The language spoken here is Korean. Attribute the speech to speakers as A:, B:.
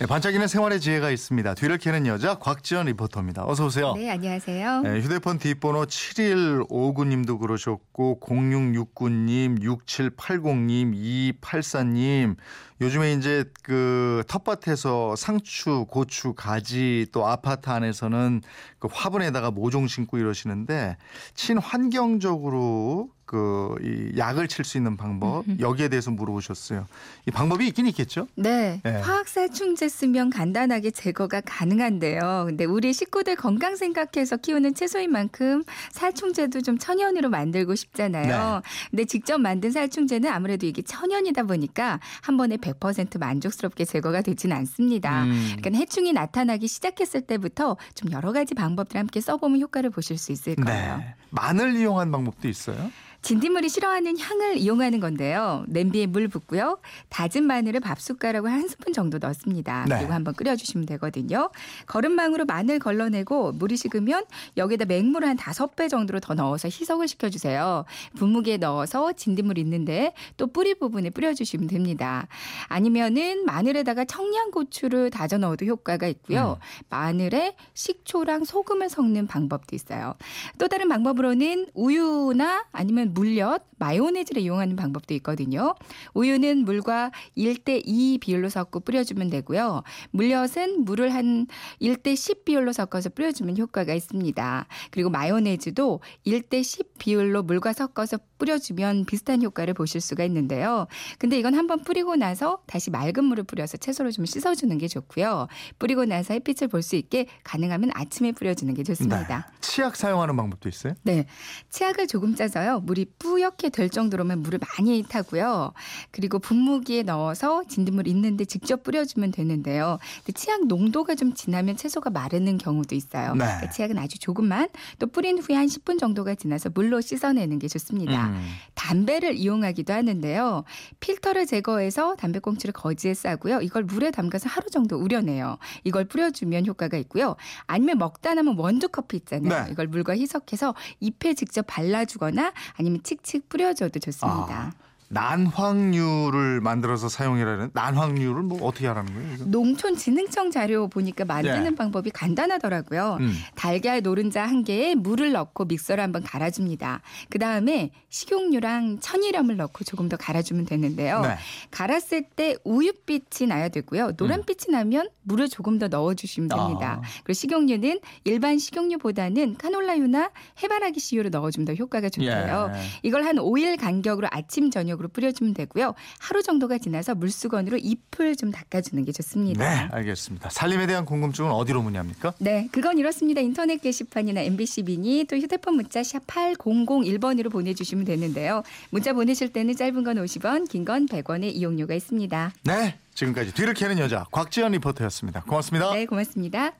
A: 네, 반짝이는 생활의 지혜가 있습니다. 뒤를 캐는 여자 곽지연 리포터입니다. 어서 오세요.
B: 네, 안녕하세요.
A: 네, 휴대폰 뒷번호 7159님도 그러셨고 0669님, 6780님, 284님 요즘에 이제 그 텃밭에서 상추, 고추, 가지 또 아파트 안에서는 그 화분에다가 모종 심고 이러시는데 친환경적으로 그 이 약을 칠 수 있는 방법 여기에 대해서 물어보셨어요. 이 방법이 있긴 있겠죠?
B: 네,
A: 네.
B: 화학살충제 쓰면 간단하게 제거가 가능한데요. 근데 우리 식구들 건강 생각해서 키우는 채소인 만큼 살충제도 좀 천연으로 만들고 싶잖아요.
A: 네.
B: 근데 직접 만든 살충제는 아무래도 이게 천연이다 보니까 한 번에 100% 만족스럽게 제거가 되지는 않습니다.
A: 음.
B: 그러니까 해충이 나타나기 시작했을 때부터 좀 여러 가지 방법들 함께 써보면 효과를 보실 수 있을 거예요.
A: 네. 마늘 이용한 방법도 있어요?
B: 진딧물이 싫어하는 향을 이용하는 건데요. 냄비에 물 붓고요. 다진 마늘을 밥 숟가락을 한 스푼 정도 넣습니다.
A: 네.
B: 그리고 한번 끓여주시면 되거든요. 거름망으로 마늘 걸러내고 물이 식으면 여기다 맹물을 한 다섯 배 정도로 더 넣어서 희석을 시켜주세요. 분무기에 넣어서 진딧물 있는데 또 뿌리 부분에 뿌려주시면 됩니다. 아니면은 마늘에다가 청양고추를 다져 넣어도 효과가 있고요. 마늘에 식초랑 소금을 섞는 방법도 있어요. 또 다른 방법으로는 우유나 아니면 물엿, 마요네즈를 이용하는 방법도 있거든요. 우유는 물과 1대 2 비율로 섞고 뿌려주면 되고요. 물엿은 물을 한 1대 10 비율로 섞어서 뿌려주면 효과가 있습니다. 그리고 마요네즈도 1대 10 비율로 물과 섞어서 뿌려주면 비슷한 효과를 보실 수가 있는데요. 근데 이건 한번 뿌리고 나서 다시 맑은 물을 뿌려서 채소를 좀 씻어주는 게 좋고요. 뿌리고 나서 햇빛을 볼 수 있게 가능하면 아침에 뿌려주는 게 좋습니다.
A: 네. 치약 사용하는 방법도 있어요?
B: 네. 치약을 조금 짜서요. 물이 뿌옇게 될 정도로만 물을 많이 타고요. 그리고 분무기에 넣어서 진딧물 있는데 직접 뿌려주면 되는데요. 근데 치약 농도가 좀 진하면 채소가 마르는 경우도 있어요.
A: 네.
B: 그러니까 치약은 아주 조금만 또 뿌린 후에 한 10분 정도가 지나서 물로 씻어내는 게 좋습니다.
A: 음.
B: 담배를 이용하기도 하는데요. 필터를 제거해서 담배꽁초를 거지에 싸고요. 이걸 물에 담가서 하루 정도 우려내요. 이걸 뿌려주면 효과가 있고요. 아니면 먹다 남은 원두 커피 있잖아요.
A: 네.
B: 이걸 물과 희석해서 잎에 직접 발라주거나 아니면 칙칙 뿌려줘도 좋습니다.
A: 아, 난황류를 만들어서 사용이라는 난황류를 뭐 어떻게 하라는 거예요? 이거?
B: 농촌진흥청 자료 보니까 만드는
A: 예.
B: 방법이 간단하더라고요.
A: 음.
B: 달걀 노른자 한 개에 물을 넣고 믹서를 한번 갈아줍니다. 그 다음에 식용유랑 천일염을 넣고 조금 더 갈아주면 되는데요.
A: 네.
B: 갈았을 때 우유빛이 나야 되고요. 노란빛이 나면 물을 조금 더 넣어주시면 됩니다.
A: 아.
B: 그리고 식용유는 일반 식용유보다는 카놀라유나 해바라기 씨유를 넣어주면 더 효과가 좋고요.
A: 예.
B: 이걸 한 5일 간격으로 아침 저녁 으로 뿌려주면 되고요. 하루 정도가 지나서 물수건으로 잎을 좀 닦아주는 게 좋습니다.
A: 네, 알겠습니다. 살림에 대한 궁금증은 어디로 문의합니까?
B: 네, 그건 이렇습니다. 인터넷 게시판이나 MBC 미니 또 휴대폰 문자 샵 8001번으로 보내주시면 되는데요. 문자 보내실 때는 짧은 건 50원, 긴 건 100원의 이용료가 있습니다.
A: 네, 지금까지 뒤를 캐는 여자 곽지연 리포터였습니다. 고맙습니다.
B: 네, 고맙습니다.